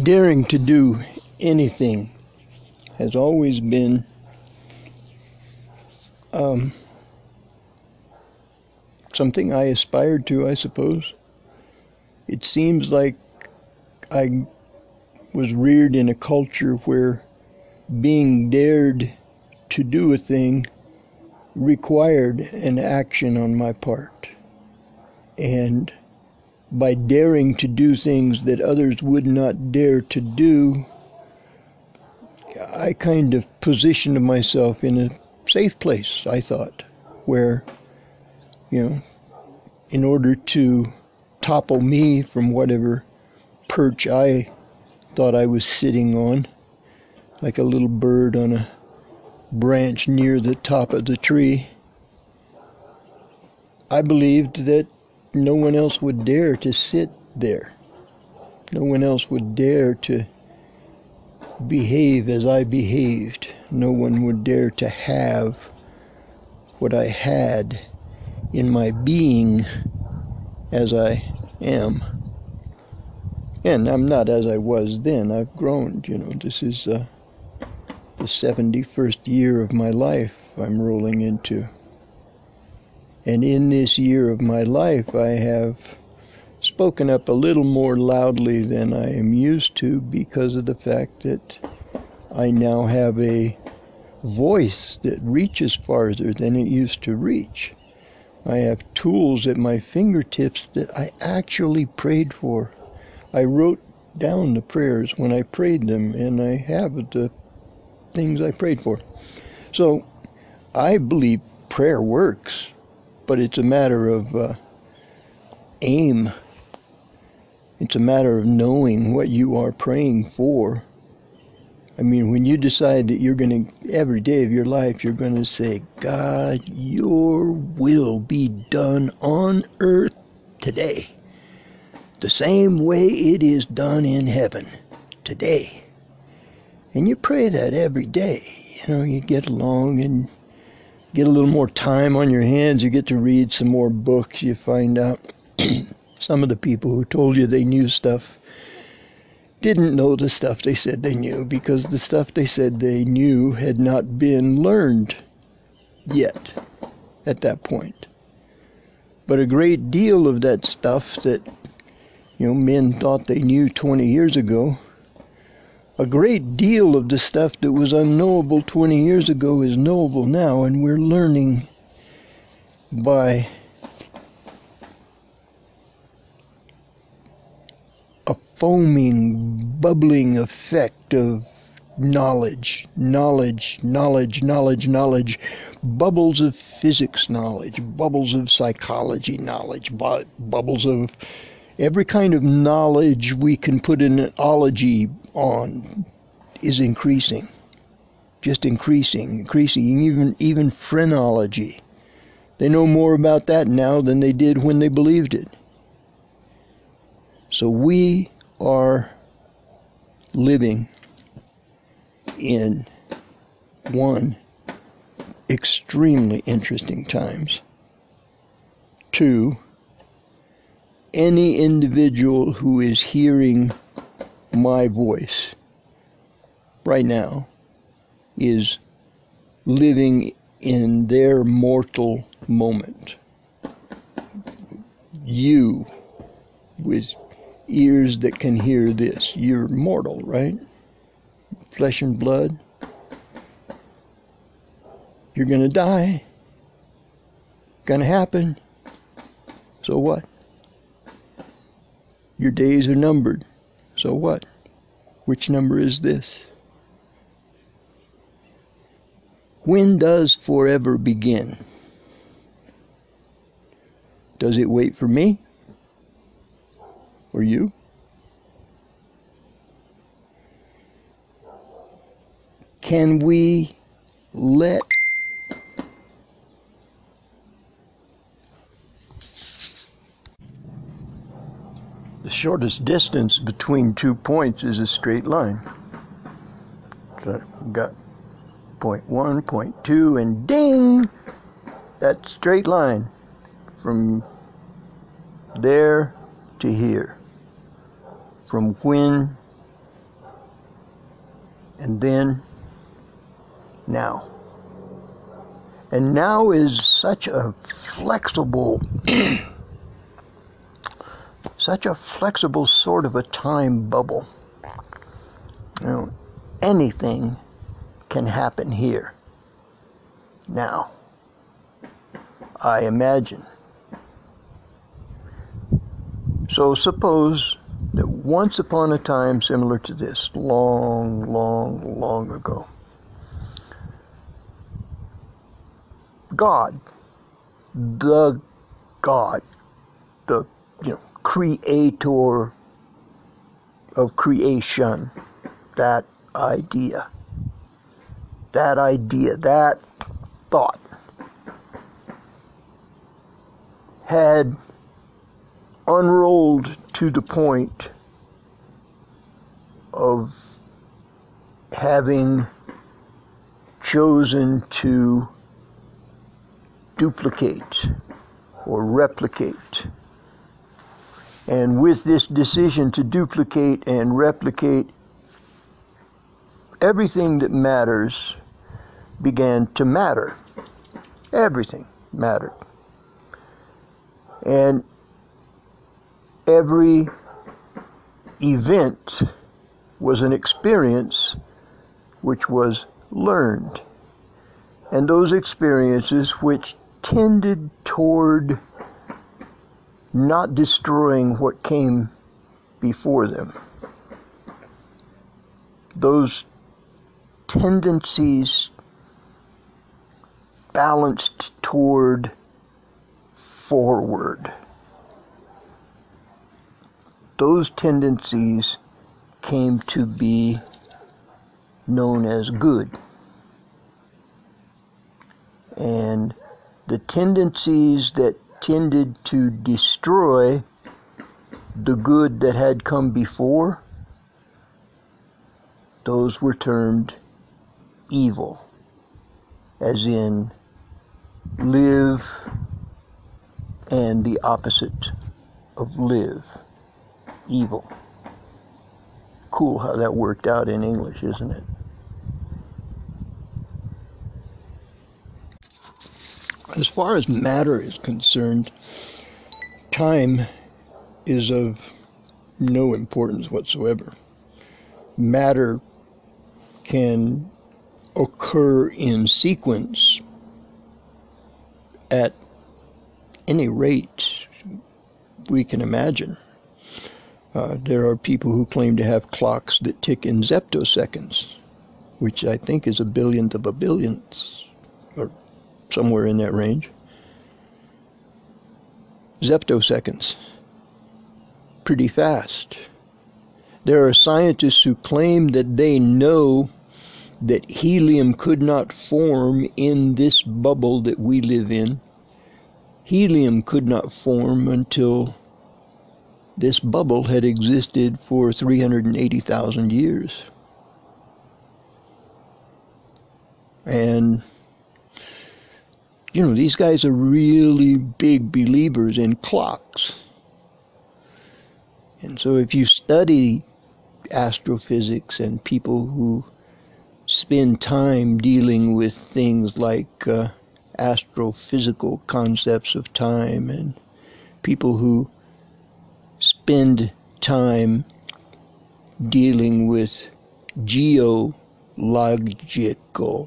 daring to do anything has always been um, something I aspired to, I suppose. It seems like I was reared in a culture where being dared to do a thing required an action on my part. And by daring to do things that others would not dare to do, I kind of positioned myself in a safe place, I thought, where, you know, in order to topple me from whatever perch I thought I was sitting on, like a little bird on a branch near the top of the tree, I believed that no one else would dare to sit there. No one else would dare to behave as I behaved. No one would dare to have what I had in my being as I am. And I'm not as I was then. I've grown, you know. This is uh, the 71st year of my life I'm rolling into. And in this year of my life, I have spoken up a little more loudly than I am used to because of the fact that I now have a voice that reaches farther than it used to reach. I have tools at my fingertips that I actually prayed for. I wrote down the prayers when I prayed them, and I have the things I prayed for. So I believe prayer works, but it's a matter of uh, aim it's a matter of knowing what you are praying for. I mean, when you decide that you're going to, every day of your life, you're going to say, God, your will be done on earth today, the same way it is done in heaven today. And you pray that every day. You know, you get along and get a little more time on your hands. You get to read some more books. You find out Some of the people who told you they knew stuff didn't know the stuff they said they knew because the stuff they said they knew had not been learned yet at that point. But a great deal of that stuff that you know men thought they knew 20 years ago, a great deal of the stuff that was unknowable 20 years ago is knowable now and we're learning by a foaming, bubbling effect of knowledge, knowledge, knowledge, knowledge, knowledge, bubbles of physics knowledge, bubbles of psychology knowledge, bu- bubbles of every kind of knowledge we can put an ology on is increasing. Just increasing, increasing, even even phrenology. They know more about that now than they did when they believed it. So we are living in one extremely interesting times. Two, any individual who is hearing my voice right now is living in their mortal moment. You, with ears that can hear this. You're mortal, right? Flesh and blood. You're going to die. Going to happen. So what? Your days are numbered. So what? Which number is this? When does forever begin? Does it wait for me? Or you? Can we let the shortest distance between two points is a straight line. So I've got point one, point two, and ding! That straight line from there to here from when and then now. And now is such a flexible, such a flexible sort of a time bubble. You know, anything can happen here. Now, I imagine. So suppose that once upon a time similar to this, long, long, long ago, God, the God, the you know, creator of creation, that idea, that idea, that thought had unrolled to the point of having chosen to duplicate or replicate. And with this decision to duplicate and replicate, everything that matters began to matter. Everything mattered. And every event was an experience which was learned. And those experiences which tended toward not destroying what came before them. Those tendencies balanced toward forward. Those tendencies came to be known as good. And the tendencies that tended to destroy the good that had come before, those were termed evil, as in live and the opposite of live, evil. Cool how that worked out in English, isn't it? As far as matter is concerned, time is of no importance whatsoever. Matter can occur in sequence at any rate we can imagine. Uh, there are people who claim to have clocks that tick in zeptoseconds, which I think is a billionth of a billionth, somewhere in that range. Zeptoseconds. Pretty fast. There are scientists who claim that they know that helium could not form in this bubble that we live in. Helium could not form until this bubble had existed for 380,000 years. And you know, these guys are really big believers in clocks. And so if you study astrophysics and people who spend time dealing with things like uh, astrophysical concepts of time and people who spend time dealing with geological,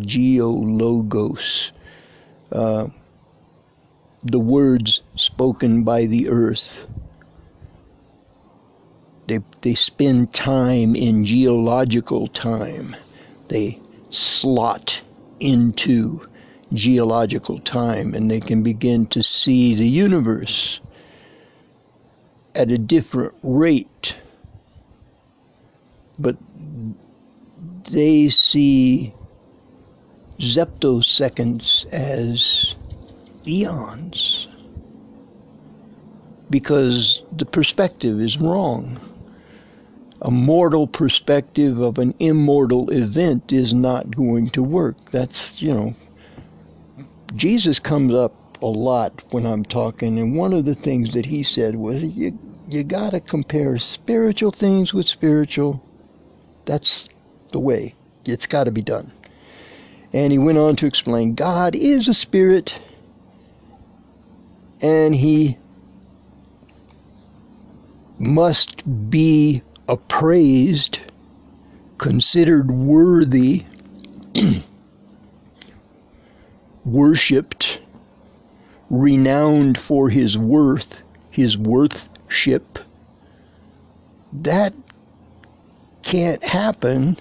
geologos, uh, the words spoken by the earth. They, they spend time in geological time. They slot into geological time and they can begin to see the universe at a different rate. But they see zeptoseconds as eons because the perspective is wrong. A mortal perspective of an immortal event is not going to work. That's, you know, Jesus comes up a lot when I'm talking, and one of the things that he said was, you, you got to compare spiritual things with spiritual. That's the way. it's got to be done. And he went on to explain God is a spirit, and he must be appraised, considered worthy, worshipped, renowned for his worth, his worthship. That can't happen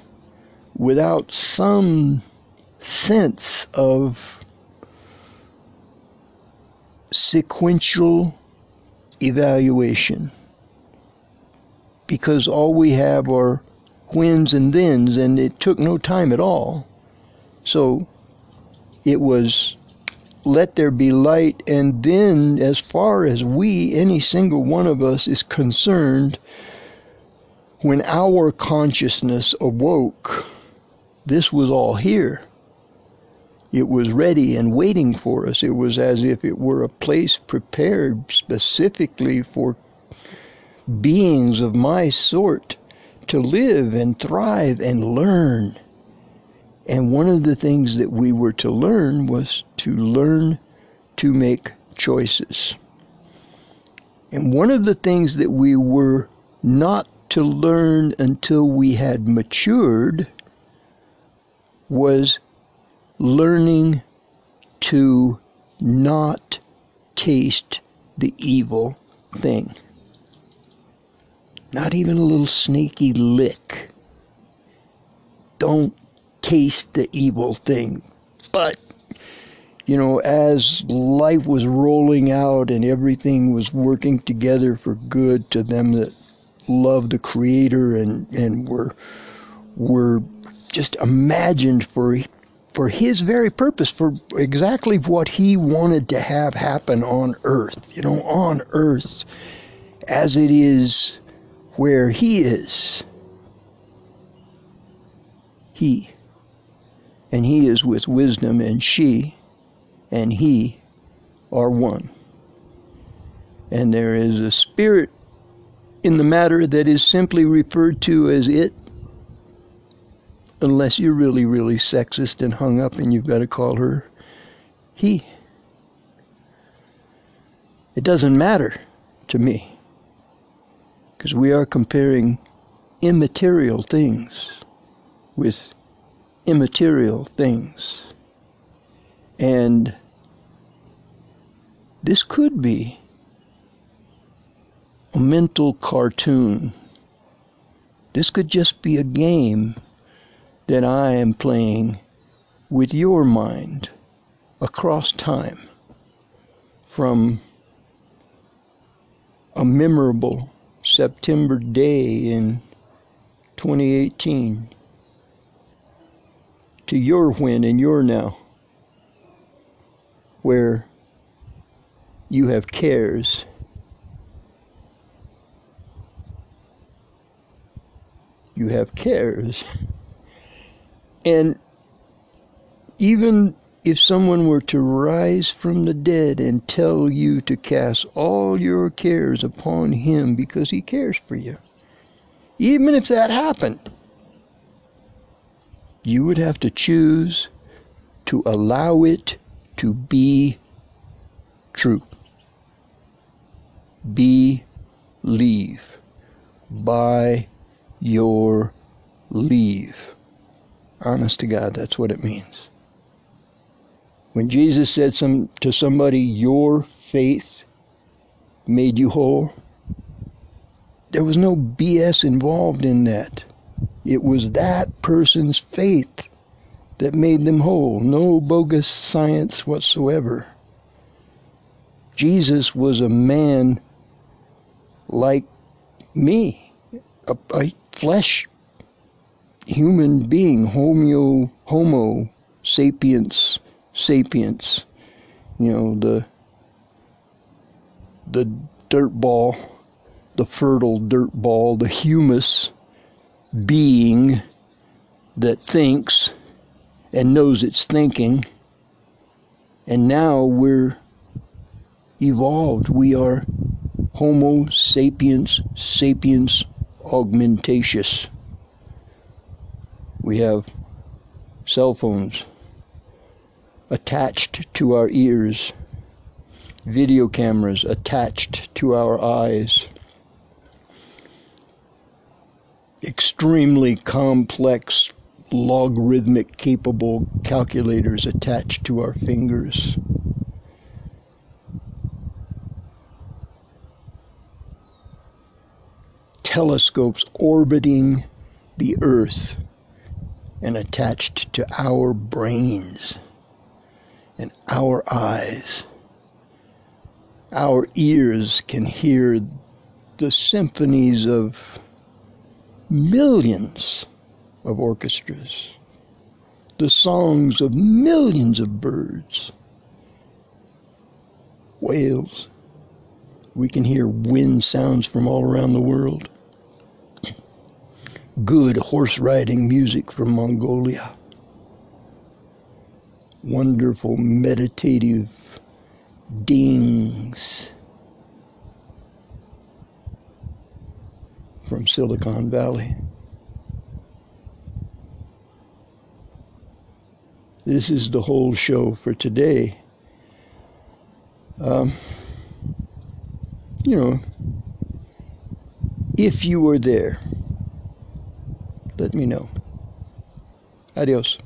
without some sense of sequential evaluation because all we have are whens and thens, and it took no time at all. So it was let there be light, and then, as far as we, any single one of us, is concerned, when our consciousness awoke, this was all here. It was ready and waiting for us. It was as if it were a place prepared specifically for beings of my sort to live and thrive and learn. And one of the things that we were to learn was to learn to make choices. And one of the things that we were not to learn until we had matured was learning to not taste the evil thing. Not even a little snaky lick. Don't taste the evil thing. But, you know, as life was rolling out and everything was working together for good to them that love the Creator and, and were, were just imagined for for his very purpose, for exactly what he wanted to have happen on earth. You know, on earth, as it is where he is. He. And he is with wisdom, and she and he are one. And there is a spirit in the matter that is simply referred to as it, unless you're really, really sexist and hung up and you've got to call her he. It doesn't matter to me because we are comparing immaterial things with immaterial things. And this could be a mental cartoon. This could just be a game that I am playing with your mind across time from a memorable September day in 2018 to your when and your now, where you have cares. You have cares. And even if someone were to rise from the dead and tell you to cast all your cares upon him because he cares for you, even if that happened, you would have to choose to allow it to be true. Believe by your leave. Honest to God, that's what it means. When Jesus said some, to somebody, Your faith made you whole, there was no BS involved in that. It was that person's faith that made them whole, no bogus science whatsoever. Jesus was a man like me, a, a flesh human being, homo, homo sapiens sapiens, you know, the the dirt ball, the fertile dirt ball, the humus being that thinks and knows it's thinking. And now we're evolved. We are Homo sapiens sapiens augmentatious. We have cell phones attached to our ears, video cameras attached to our eyes, extremely complex logarithmic capable calculators attached to our fingers. Telescopes orbiting the earth and attached to our brains and our eyes. Our ears can hear the symphonies of millions of orchestras, the songs of millions of birds, whales. We can hear wind sounds from all around the world. Good horse riding music from Mongolia. Wonderful meditative dings from Silicon Valley. This is the whole show for today. Um, you know, if you were there, let me know. Adios.